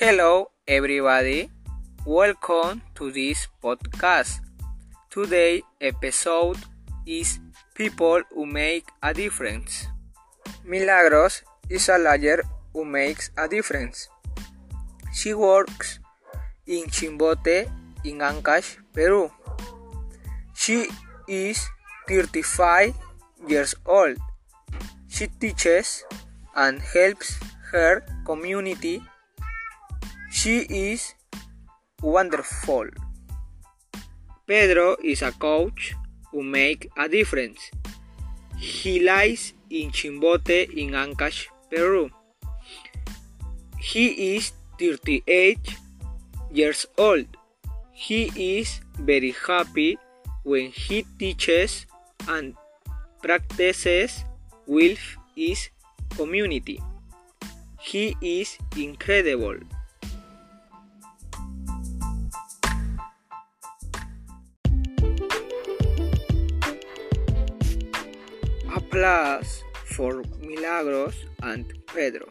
Hello, everybody. Welcome to this podcast. Today episode is People Who Make a Difference. Milagros is a lawyer who makes a difference. She works in Chimbote in Ancash, Peru. She is 35 years old. She teaches and helps her community. She is wonderful. Pedro is a coach who makes a difference. He lies in Chimbote in Ancash, Peru. He is 38 years old. He is very happy when he teaches and practices with his community. He is incredible. Applause for Milagros and Pedro.